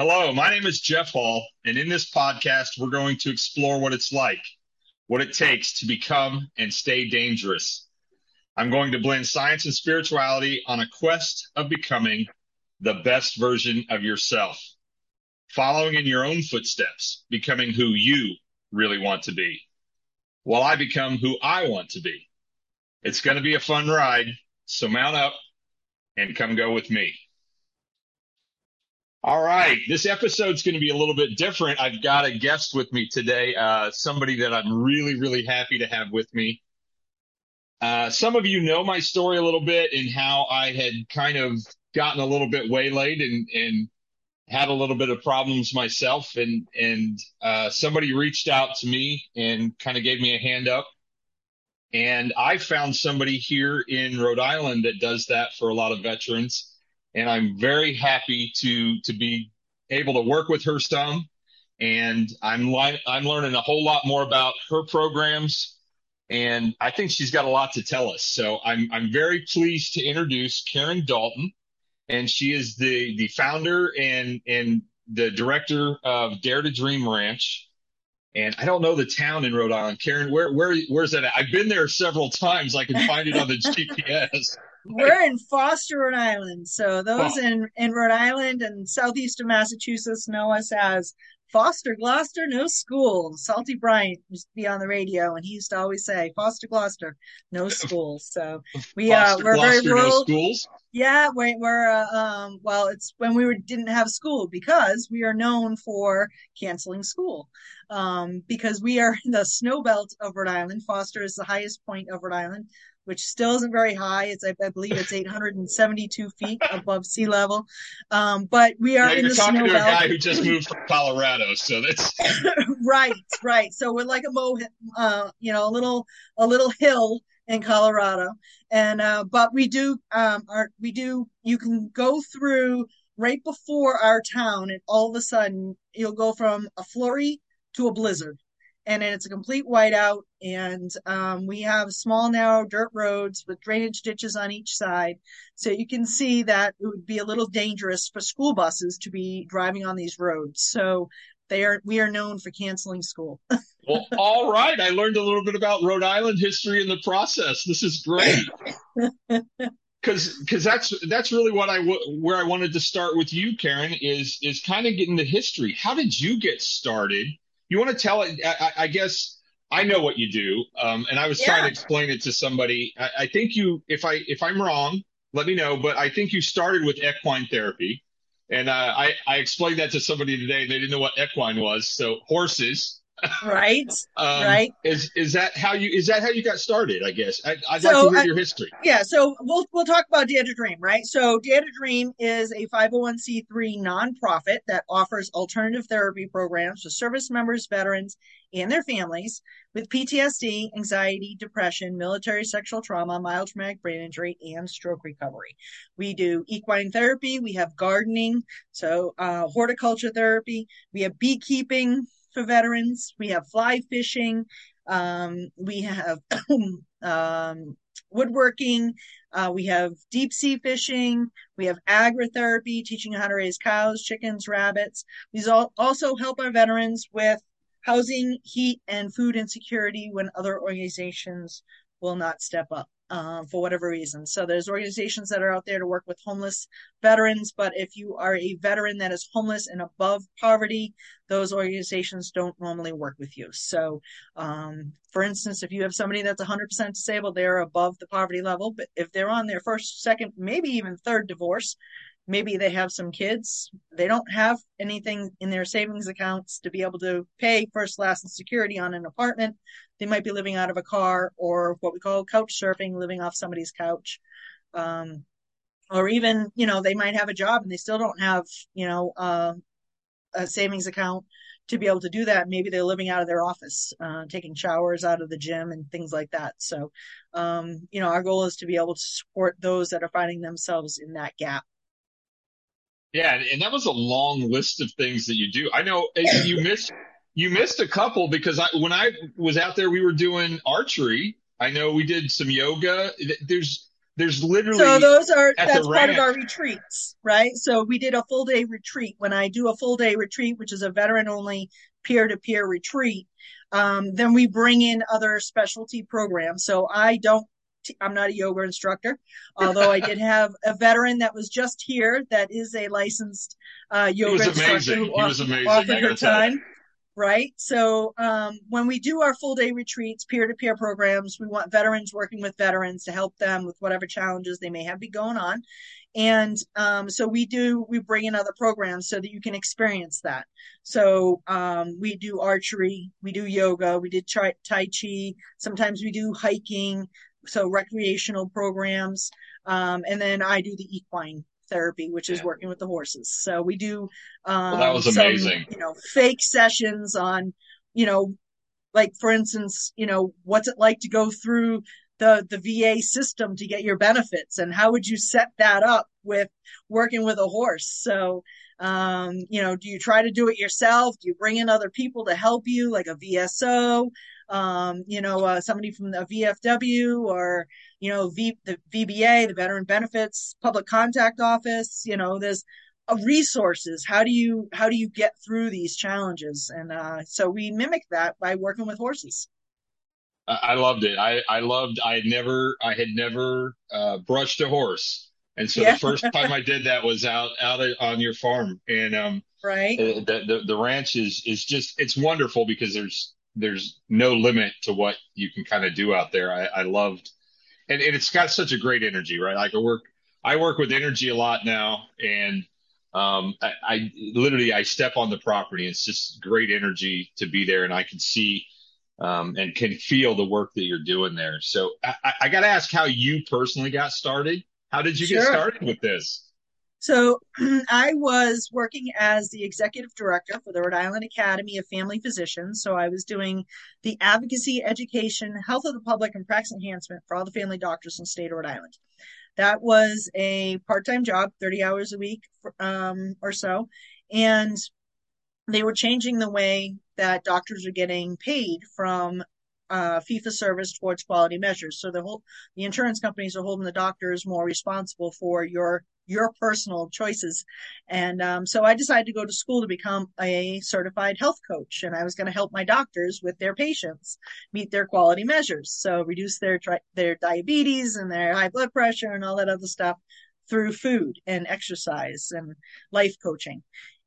Hello, my name is Jeff Hall, and in this podcast, we're going to explore what it's like, what it takes to become and stay dangerous. I'm going to blend science and spirituality on a quest of becoming the best version of yourself, following in your own footsteps, becoming who you really want to be, while I become who I want to be. It's going to be a fun ride, so mount up and come go with me. All right, this episode's going to be a little bit different. I've got a guest with me today, uh, somebody that I'm really, really happy to have with me. Uh, some of you know my story a little bit and how I had kind of gotten a little bit waylaid and, and had a little bit of problems myself. And, and uh, somebody reached out to me and kind of gave me a hand up. And I found somebody here in Rhode Island that does that for a lot of veterans and I'm very happy to to be able to work with her some. And I'm li- I'm learning a whole lot more about her programs, and I think she's got a lot to tell us. So I'm I'm very pleased to introduce Karen Dalton, and she is the the founder and and the director of Dare to Dream Ranch. And I don't know the town in Rhode Island. Karen, where where where's that at? I've been there several times. I can find it on the GPS. We're in Foster, Rhode Island. So those in, in Rhode Island and southeast of Massachusetts know us as Foster Glocester, no school. Salty Brine used to be on the radio, and he used to always say, "Foster Glocester, no schools." So we uh, we're Glocester, very rural. No schools. Yeah, we're, we're uh, um, well, it's when we were, didn't have school because we are known for canceling school. Um, because we are in the snow belt of Rhode Island. Foster is the highest point of Rhode Island which still isn't very high. It's I, I believe it's 872 feet above sea level. Um, but we are in the snow talking to belt. a guy who just moved from Colorado, so that's right, right. So we're like a mo, uh, you know, a little a little hill in Colorado, and uh, but we do um, our, we do you can go through right before our town, and all of a sudden you'll go from a flurry to a blizzard and it's a complete whiteout. And um, we have small, narrow dirt roads with drainage ditches on each side. So you can see that it would be a little dangerous for school buses to be driving on these roads. So they are we are known for canceling school. well, all right. I learned a little bit about Rhode Island history in the process. This is great. Because because that's that's really what I w- where I wanted to start with you, Karen, is is kind of getting the history. How did you get started? You want to tell it? I, I, guess I know what you do, um, and I was yeah. trying to explain it to somebody. I, I, think you, if I if I'm wrong, let me know. But I think you started with equine therapy, and uh, I I explained that to somebody today. and They didn't know what equine was, so horses. Right? Um, right? is is that how you is that how you got started i guess? I, would so, like to hear your history. yeah so we'll we'll talk about dare to dream right? So dare to dream is a 501c3 nonprofit that offers alternative therapy programs for service members veterans and their families with ptsd anxiety depression military sexual trauma mild traumatic brain injury and stroke recovery. We do equine therapy. We have gardening so uh, horticulture therapy. We have beekeeping for veterans. We have fly fishing. Um, we have um, woodworking. Uh, we have deep sea fishing. We have agritherapy, teaching how to raise cows, chickens, rabbits. We also help our veterans with housing, heat, and food insecurity when other organizations will not step up uh, for whatever reason. So there's organizations that are out there to work with homeless veterans, but if you are a veteran that is homeless and above poverty, those organizations don't normally work with you. So, um, for instance, if you have somebody that's 100% disabled, they're above the poverty level, but if they're on their first, second, maybe even third divorce, maybe they have some kids they don't have anything in their savings accounts to be able to pay first last and security on an apartment. They might be living out of a car or what we call couch surfing living off somebody's couch. Um, or even you know they might have a job and they still don't have you know uh, a savings account to be able to do that. Maybe they're living out of their office uh, taking showers out of the gym and things like that. So um, you know our goal is to be able to support those that are finding themselves in that gap yeah, and that was a long list of things that you do. I know eh, you missed you missed a couple because I when I was out there we were doing archery. I know we did some yoga. There's there's literally so those are that's part of our retreats, right? So we did a full day retreat. When I do a full day retreat, which is a veteran only peer to peer retreat, um, then we bring in other specialty programs. So I don't. I'm not a yoga instructor, although I did have a veteran that was just here that is a licensed uh, yoga instructor who He was offered- amazing, I offered gotta her time right? So um, when we do our full day retreats, peer to peer programs, we want veterans working with veterans to help them with whatever challenges they may have be going on. And um, so we do, we bring in other programs so that you can experience that. So um, we do archery, we do yoga, we did tai chi, sometimes we do hiking, so recreational programs. Um, and then I do the equine therapy, which is Yeah. working with the horses. So we do um, that was some, you know, fake sessions on, you know, like for instance, you know, what's it like to go through the the VA system to get your benefits, and how would you set that up with working with a horse? So, um, you know, do you try to do it yourself? Do you bring in other people to help you, like a VSO? Um, you know, uh, somebody from the VFW or you know, v, the VBA, the Veteran Benefits Public Contact Office. You know, there's uh, resources. How do you how do you get through these challenges? And uh, so we mimic that by working with horses. I, loved it. I, I loved. I had never. I had never uh, brushed a horse, and so Yeah. the first time I did that was out out on your farm, and um, Right. the, the the ranch is is just it's wonderful because there's there's no limit to what you can kind of do out there. I, I loved, and, and it's got such a great energy, right? Like I work I work with energy a lot now, and um, I, I literally I step on the property. It's just great energy to be there, and I can see um, and can feel the work that you're doing there. So I, I, I got to ask how you personally got started. How did you get started with this? So I was working as the executive director for the Rhode Island Academy of Family Physicians. So I was doing the advocacy, education, health of the public, and practice enhancement for all the family doctors in the state of Rhode Island. That was a part-time job, 30 hours a week um, or so. And they were changing the way that doctors are getting paid from uh, fee for service towards quality measures. So the whole the insurance companies are holding the doctors more responsible for your your personal choices. And um, so I decided to go to school to become a certified health coach, and I was going to help my doctors with their patients meet their quality measures, so reduce their tri- their diabetes and their high blood pressure and all that other stuff through food and exercise and life coaching.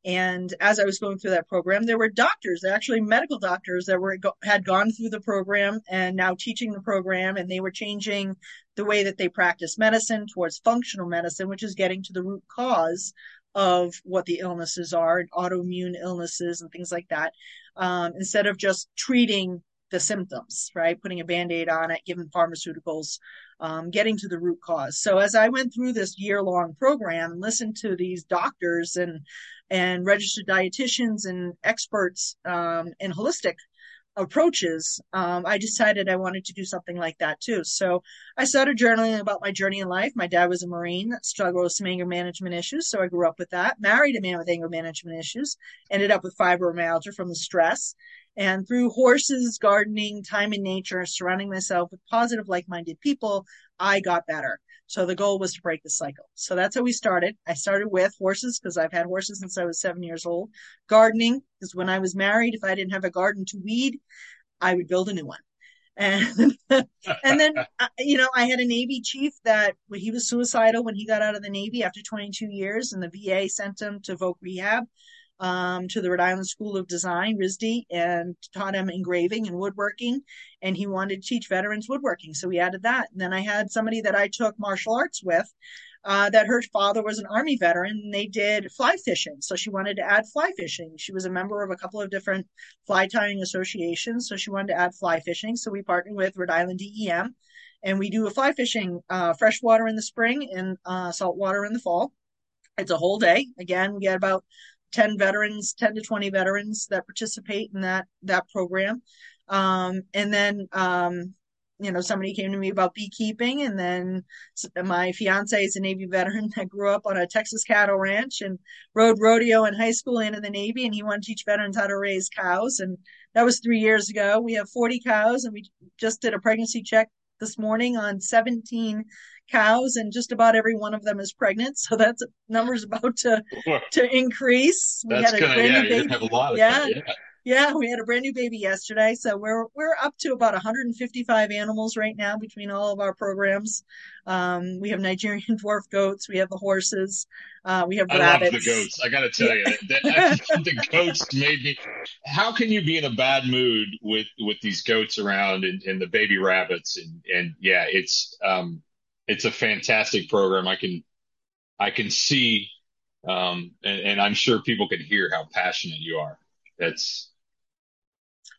And as I was going through that program, there were doctors, actually medical doctors that were had gone through the program and now teaching the program, and they were changing the way that they practice medicine towards functional medicine, which is getting to the root cause of what the illnesses are, and autoimmune illnesses and things like that, um, instead of just treating the symptoms, right? Putting a band-aid on it, giving pharmaceuticals, um, getting to the root cause. So as I went through this year-long program and listened to these doctors and and registered dietitians and experts um, in holistic approaches, um, I decided I wanted to do something like that too. So I started journaling about my journey in life. My dad was a Marine that struggled with some anger management issues. So I grew up with that, married a man with anger management issues, ended up with fibromyalgia from the stress. And through horses, gardening, time in nature, surrounding myself with positive, like minded people, I got better. So the goal was to break the cycle. So that's how we started. I started with horses because I've had horses since I was seven years old. Gardening because when I was married, if I didn't have a garden to weed, I would build a new one. And and then uh, you know I had a Navy chief that well, he was suicidal when he got out of the Navy after 22 years, and the VA sent him to Voc Rehab um, to the Rhode Island School of Design, RISD, and taught him engraving and woodworking. And he wanted to teach veterans woodworking, so we added that. And then I had somebody that I took martial arts with. Uh, that her father was an army veteran and they did fly fishing. So she wanted to add fly fishing. She was a member of a couple of different fly tying associations. So she wanted to add fly fishing. So we partnered with Rhode Island DEM and we do a fly fishing, uh, freshwater in the spring and uh, saltwater in the fall. It's a whole day. Again, we get about 10 veterans, 10 to 20 veterans that participate in that, that program. Um, and then, um, you know, somebody came to me about beekeeping, and then my fiance is a Navy veteran that grew up on a Texas cattle ranch and rode rodeo in high school and in the Navy, and he wanted to teach veterans how to raise cows. And that was three years ago. We have 40 cows, and we just did a pregnancy check this morning on 17 cows, and just about every one of them is pregnant. So that's number's about to to increase. We that's had a gonna, yeah, gonna have a lot of yeah. That, yeah. Yeah, we had a brand new baby yesterday, so we're we're up to about 155 animals right now between all of our programs. Um, we have Nigerian dwarf goats, we have the horses, uh, we have rabbits. I rabbits. love the goats. I got to tell you, that, the goats made me. How can you be in a bad mood with with these goats around and, and the baby rabbits and and yeah, it's um it's a fantastic program. I can I can see um and, and I'm sure people can hear how passionate you are. That's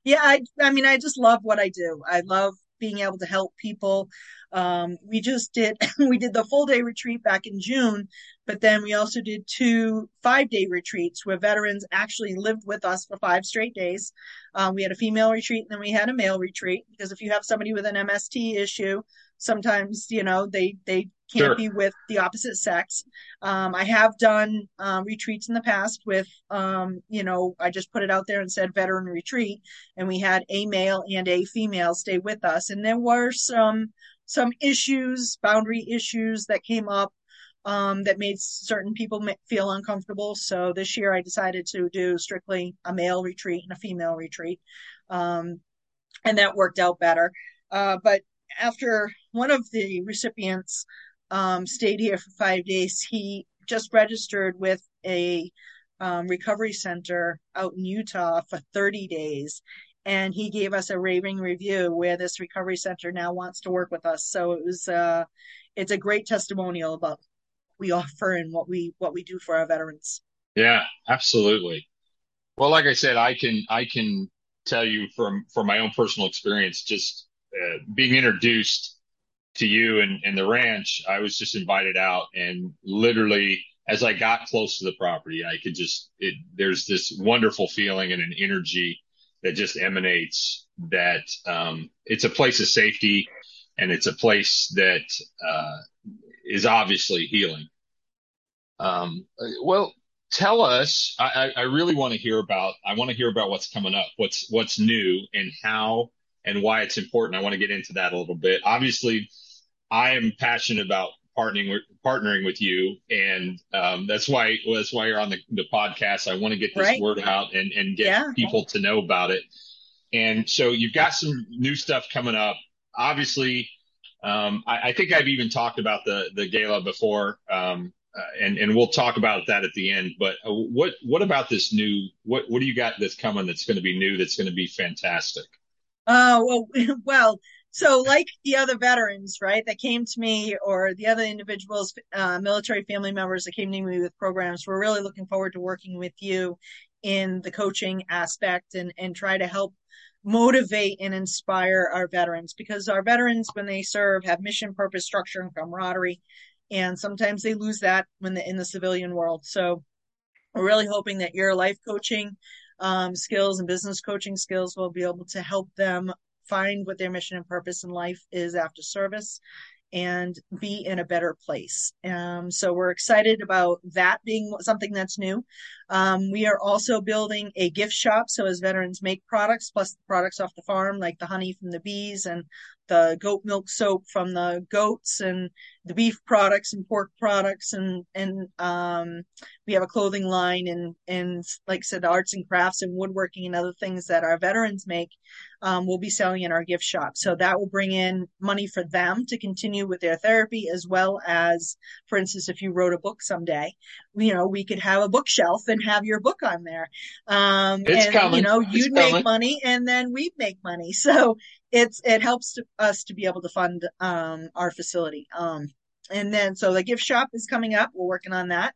yeah, I, I mean, I just love what I do. I love being able to help people. Um, we just did, we did the full day retreat back in June, but then we also did two five day retreats where veterans actually lived with us for five straight days. Um, we had a female retreat and then we had a male retreat because if you have somebody with an MST issue, sometimes you know they they can't sure. be with the opposite sex. Um, i have done um, retreats in the past with um, you know i just put it out there and said veteran retreat and we had a male and a female stay with us. And there were some some issues boundary issues that came up um, that made certain people feel uncomfortable. So this year i decided to do strictly a male retreat and a female retreat. Um, and that worked out better. Uh, but after one of the recipients um, stayed here for five days, he just registered with a um, recovery center out in Utah for 30 days. And he gave us a raving review where this recovery center now wants to work with us. So it was, uh, it's a great testimonial about what we offer and what we, what we do for our veterans. Yeah, absolutely. Well, like I said, I can, I can tell you from, from my own personal experience, just uh, being introduced to you and, and the ranch, I was just invited out and literally as I got close to the property, I could just, it, there's this wonderful feeling and an energy that just emanates that, um, it's a place of safety and it's a place that, uh, is obviously healing. Um, well, tell us, I, I really want to hear about, I want to hear about what's coming up, what's, what's new and how and why it's important. I want to get into that a little bit. Obviously, I am passionate about partnering with partnering with you, and um, that's why that's why you're on the, the podcast. I want to get this right. word out and and get yeah. people to know about it. And so you've got some new stuff coming up. Obviously, um, I, I, think I've even talked about the the gala before, um, uh, and and we'll talk about that at the end. But uh, what what about this new? What what do you got that's coming that's going to be new? That's going to be fantastic. Uh, well, well, so like the other veterans, right, that came to me or the other individuals, uh, military family members that came to me with programs, we're really looking forward to working with you in the coaching aspect and, and try to help motivate and inspire our veterans because our veterans, when they serve, have mission, purpose, structure, and camaraderie. And sometimes they lose that when they're in the civilian world. So we're really hoping that your life coaching um, skills and business coaching skills will be able to help them find what their mission and purpose in life is after service and be in a better place. Um, so we're excited about that being something that's new. Um, we are also building a gift shop. So as veterans make products, plus products off the farm, like the honey from the bees and the goat milk soap from the goats and the beef products and pork products and and um, we have a clothing line and and like I said arts and crafts and woodworking and other things that our veterans make um, we'll be selling in our gift shop so that will bring in money for them to continue with their therapy as well as for instance if you wrote a book someday you know we could have a bookshelf and have your book on there um, it's and coming. you know it's you'd coming. make money and then we'd make money so it's it helps to, us to be able to fund um, our facility. Um, and then so the gift shop is coming up. We're working on that.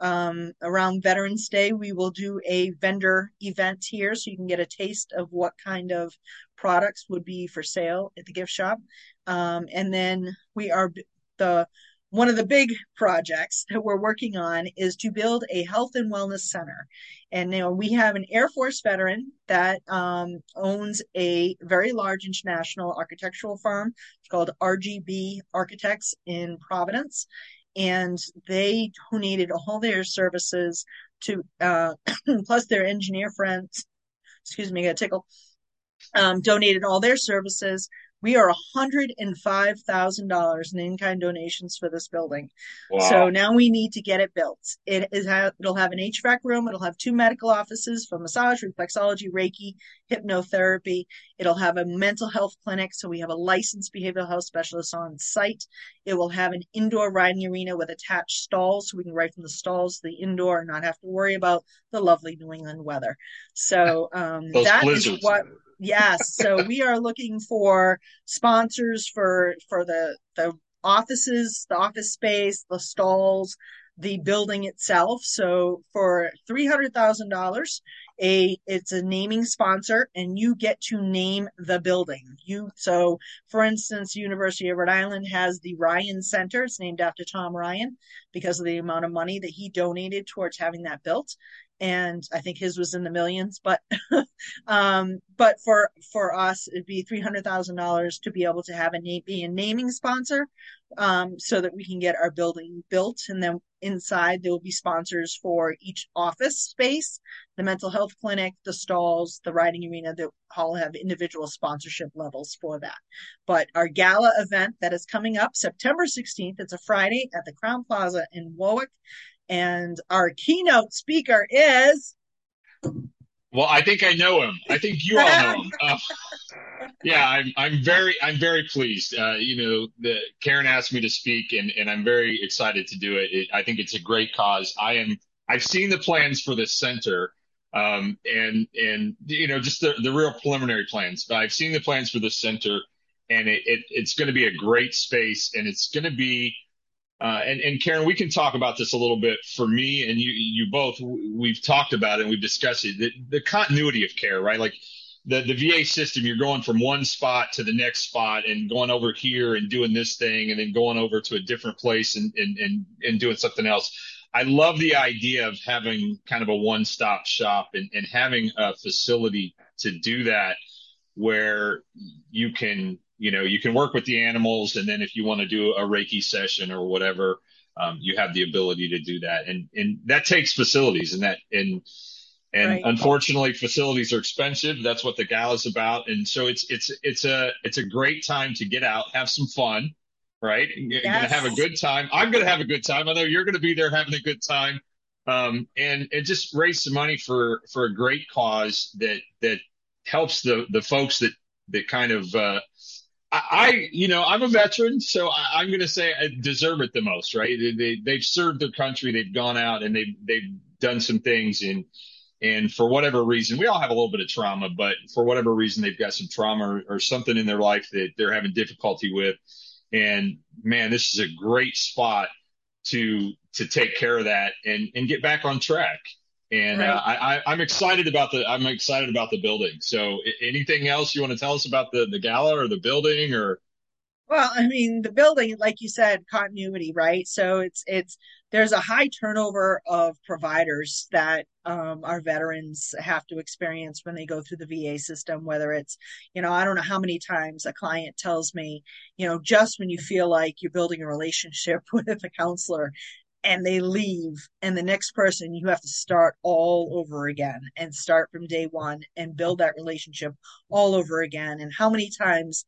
Um, around Veterans Day, we will do a vendor event here, so you can get a taste of what kind of products would be for sale at the gift shop. Um, and then we are the one of the big projects that we're working on is to build a health and wellness center. And know, we have an Air Force veteran that um, owns a very large international architectural firm. It's called RGB Architects in Providence. And they donated all their services to, uh, plus their engineer friends, excuse me, I got a tickle, um, donated all their services we are $105,000 in in-kind donations for this building. Wow. So now we need to get it built. It is ha- it'll have an HVAC room. It'll have two medical offices for massage, reflexology, Reiki, hypnotherapy. It'll have a mental health clinic. So we have a licensed behavioral health specialist on site. It will have an indoor riding arena with attached stalls. So we can ride from the stalls to the indoor and not have to worry about the lovely New England weather. So um, that is blizzards. what Yes, so we are looking for sponsors for for the the offices, the office space, the stalls, the building itself. So for three hundred thousand dollars, a it's a naming sponsor, and you get to name the building. You so for instance, University of Rhode Island has the Ryan Center. It's named after Tom Ryan because of the amount of money that he donated towards having that built and I think his was in the millions. But um, but for for us, it'd be three hundred thousand dollars to be able to have a name, be a naming sponsor, um, so that we can get our building built, and then inside there will be sponsors for each office space, the mental health clinic, the stalls, the riding arena. That all have individual sponsorship levels for that. But our gala event that is coming up September sixteenth. It's a Friday at the Crowne Plaza in Warwick. And our keynote speaker is. Well, I think I know him. I think you all know him. Uh, yeah, I'm. I'm very. I'm very pleased. Uh, you know, the Karen asked me to speak, and and I'm very excited to do it. it. I think it's a great cause. I am. I've seen the plans for this center, um, and and you know, just the the real preliminary plans. But I've seen the plans for this center, and it, it it's going to be a great space, and it's going to be uh, and, and Karen, we can talk about this a little bit for me and you, you both, we've talked about it and we've discussed it, the, the continuity of care, right? Like the, the VA system, you're going from one spot to the next spot and going over here and doing this thing and then going over to a different place and, and, and, and doing something else. I love the idea of having kind of a one stop shop and, and having a facility to do that where you can you know, you can work with the animals, and then if you want to do a Reiki session or whatever, um, you have the ability to do that, and and that takes facilities, and that and and right. unfortunately, facilities are expensive. That's what the gala is about, and so it's it's it's a it's a great time to get out, have some fun, right? You're gonna have a good time. I'm gonna have a good time. I know you're gonna be there having a good time, um, and and just raise some money for for a great cause that that helps the the folks that that kind of uh, I, you know, I'm a veteran, so I, am going to say I deserve it the most, right? They, they, have served their country, they've gone out and they've, they've done some things and, and for whatever reason, we all have a little bit of trauma, but for whatever reason, they've got some trauma or, or something in their life that they're having difficulty with. And man, this is a great spot to, to take care of that and, and get back on track. And right. uh, I, I, am excited about the I'm excited about the building. So, anything else you want to tell us about the the gala or the building or? Well, I mean, the building, like you said, continuity, right? So it's it's there's a high turnover of providers that um, our veterans have to experience when they go through the VA system. Whether it's, you know, I don't know how many times a client tells me, you know, just when you feel like you're building a relationship with a counselor, and they leave and the next person you have to start all over again and start from day one and build that relationship all over again. And how many times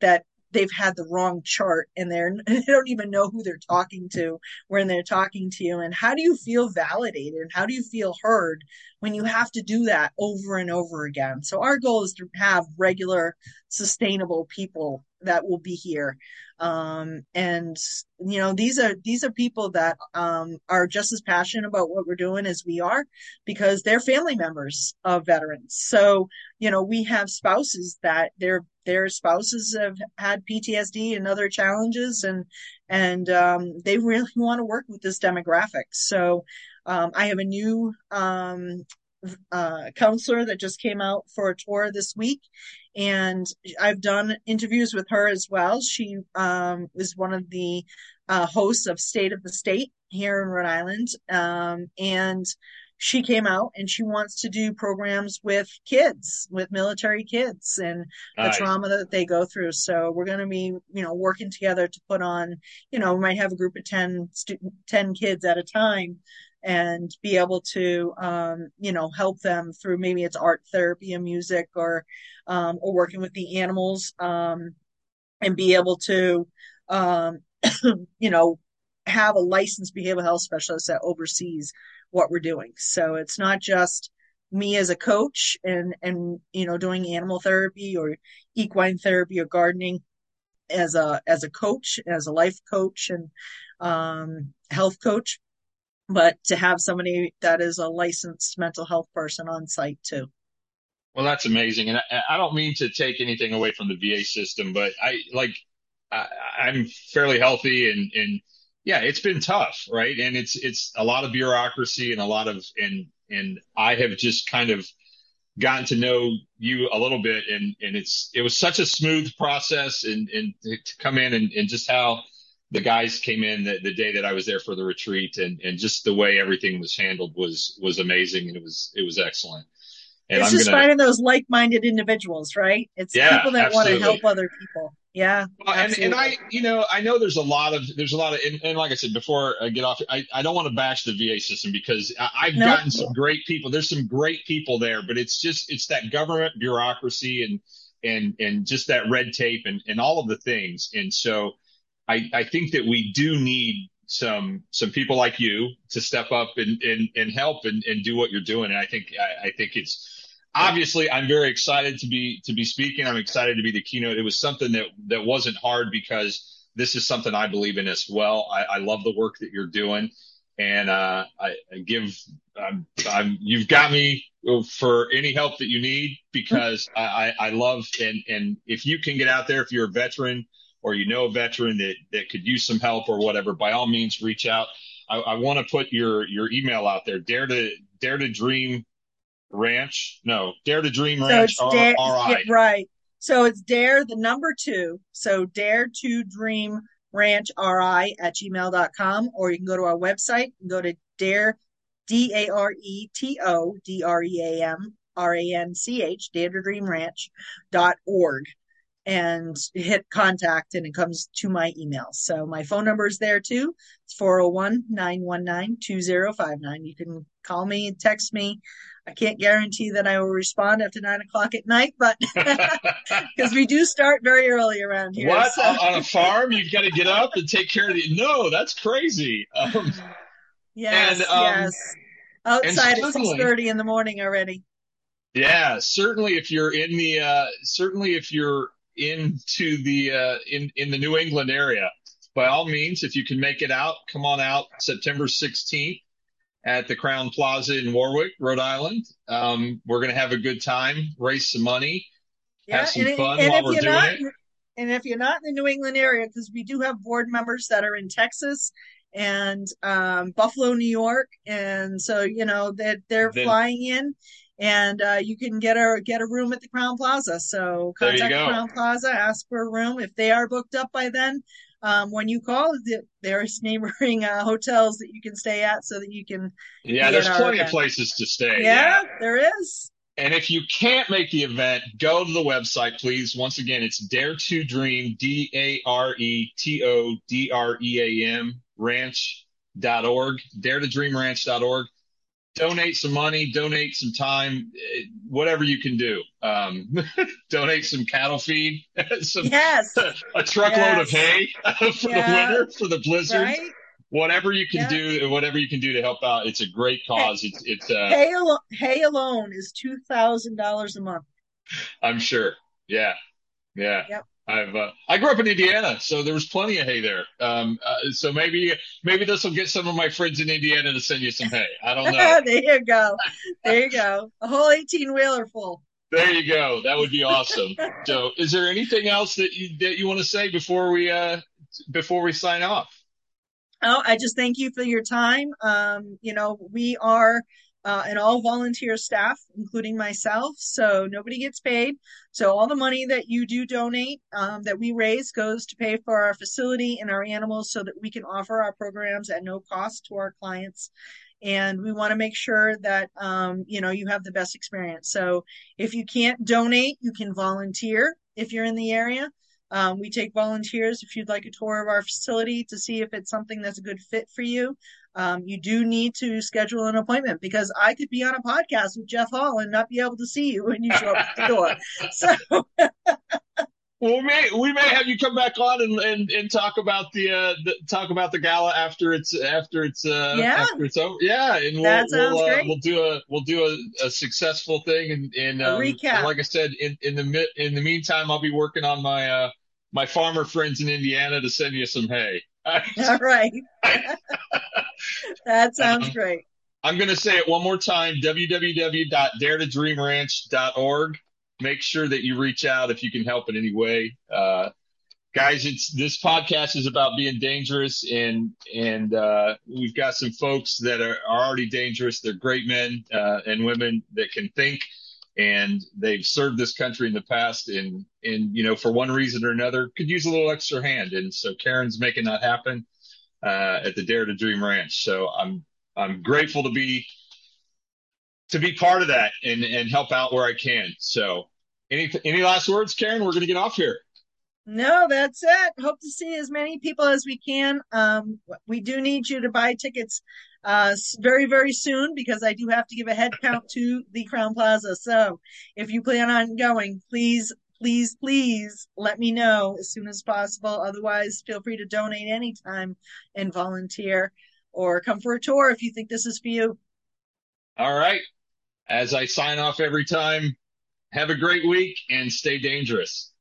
that they've had the wrong chart and they're they don't even know who they're talking to when they're talking to you. And how do you feel validated? And how do you feel heard when you have to do that over and over again? So our goal is to have regular sustainable people that will be here. Um, and you know these are these are people that um, are just as passionate about what we're doing as we are because they're family members of veterans. So you know we have spouses that their their spouses have had ptsd and other challenges and and um, they really want to work with this demographic so um, i have a new um, uh, counselor that just came out for a tour this week, and I've done interviews with her as well. She um, is one of the uh, hosts of State of the State here in Rhode Island, um, and she came out and she wants to do programs with kids, with military kids, and nice. the trauma that they go through. So we're going to be, you know, working together to put on, you know, we might have a group of 10, student, 10 kids at a time and be able to um, you know help them through maybe it's art therapy and music or um, or working with the animals um, and be able to, um, you know, have a licensed behavioral health specialist that oversees what we're doing. So it's not just me as a coach and and you know doing animal therapy or equine therapy or gardening as a as a coach as a life coach and um, health coach but to have somebody that is a licensed mental health person on site too well that's amazing and I, I don't mean to take anything away from the va system but i like I, i'm fairly healthy and and yeah it's been tough right and it's it's a lot of bureaucracy and a lot of and and i have just kind of gotten to know you a little bit and and it's it was such a smooth process and and to come in and, and just how the guys came in the, the day that I was there for the retreat and and just the way everything was handled was was amazing and it was it was excellent. And it's I'm just gonna, finding those like-minded individuals, right? It's yeah, people that absolutely. want to help other people. Yeah. Well, and, and I, you know, I know there's a lot of, there's a lot of, and, and like I said, before I get off, I, I don't want to bash the VA system because I, have nope. gotten some great people. There's some great people there, but it's just, it's that government bureaucracy and, and, and just that red tape and, and all of the things. And so I, I think that we do need some, some people like you to step up and, and, and help and, and do what you're doing. And I think, I, I think it's, obviously I'm very excited to be to be speaking. I'm excited to be the keynote. It was something that that wasn't hard because this is something I believe in as well. I, I love the work that you're doing, and uh, I, I, give I'm, I'm, you've got me for any help that you need because I, I love and and if you can get out there if you're a veteran or you know a veteran that that could use some help or whatever, by all means reach out. I, I want to put your your email out there. Dare to dare to dream Ranch. No, Dare to Dream Ranch. So dare, yeah, right. So it's Dare the number two. So Dare to Dream Ranch RI at gmail.com, or you can go to our website and go to Dare D A R E T O D R E A M R A N C H, Dare to Dream Ranch dot org and hit contact and it comes to my email. So my phone number is there too. It's 401 919 2059. You can call me, text me. I can't guarantee that I will respond after nine o'clock at night, but because we do start very early around here. What so. on a farm? You've got to get up and take care of the. No, that's crazy. Um, yes, and, um, yes. Outside at six thirty in the morning already. Yeah, certainly. If you're in the, uh, certainly if you're into the uh, in in the New England area, by all means, if you can make it out, come on out September 16th at the Crowne Plaza in Warwick, Rhode Island. Um, we're going to have a good time, raise some money, yeah, have some and, fun and while we're doing not, it. And if you're not in the New England area, because we do have board members that are in Texas and um, Buffalo, New York, and so you know that they're, they're flying in, and uh, you can get a get a room at the Crowne Plaza. So contact the Crowne Plaza, ask for a room. If they are booked up by then, um, when you call, there's neighboring uh, hotels that you can stay at so that you can. Yeah, there's plenty of places to stay. Yeah, yeah, there is. And if you can't make the event, go to the website, please. Once again, it's Dare to Dream, D A R E T O D R E A M, ranch.org, dare to dream ranch.org donate some money, donate some time, eh, whatever you can do. Um, donate some cattle feed, some, yes, a truckload yes. of hay for yeah. the winter, for the blizzard. Right? Whatever you can yeah. do, whatever you can do to help out, it's a great cause. It's it's uh, hay, al- hay alone is two thousand dollars a month. I'm sure. Yeah, yeah. Yep. I've uh, I grew up in Indiana, so there was plenty of hay there. Um, uh, so maybe maybe this will get some of my friends in Indiana to send you some hay. I don't know. there you go. There you go. A whole eighteen wheeler full. There you go. That would be awesome. so, is there anything else that you that you want to say before we uh before we sign off? Oh, I just thank you for your time. Um, you know, we are uh, and all volunteer staff, including myself. So nobody gets paid. So all the money that you do donate, um, that we raise, goes to pay for our facility and our animals, so that we can offer our programs at no cost to our clients. And we want to make sure that um, you know you have the best experience. So if you can't donate, you can volunteer if you're in the area. Um, we take volunteers if you'd like a tour of our facility to see if it's something that's a good fit for you. Um, you do need to schedule an appointment because I could be on a podcast with Jeff Hall and not be able to see you when you show up at the door. So Well, we may we may have you come back on and and, and talk about the, uh, the talk about the gala after it's after it's uh Yeah. after it's over. Yeah, and we'll That sounds we'll, uh, great. we'll do a we'll do a, a successful thing and and um, recap. like I said in in the in the meantime I'll be working on my uh my farmer friends in Indiana to send you some hay. All right. that sounds Um, great. I'm going to say it one more time www.daretodreamranch.org. Make sure that you reach out if you can help in any way. Uh, guys, it's this podcast is about being dangerous, and and uh, we've got some folks that are, are already dangerous. They're great men uh, and women that can think, and they've served this country in the past, and and you know for one reason or another could use a little extra hand, and so Karen's making that happen uh, at the Dare to Dream Ranch. So I'm I'm grateful to be to be part of that and and help out where I can. So any any last words, Karen? We're gonna get off here. No, that's it. Hope to see as many people as we can. Um, we do need you to buy tickets uh, very, very soon because I do have to give a head count to the Crowne Plaza. So if you plan on going, please, please, please let me know as soon as possible. Otherwise, feel free to donate anytime and volunteer or come for a tour if you think this is for you. All right. As I sign off every time, have a great week and stay dangerous.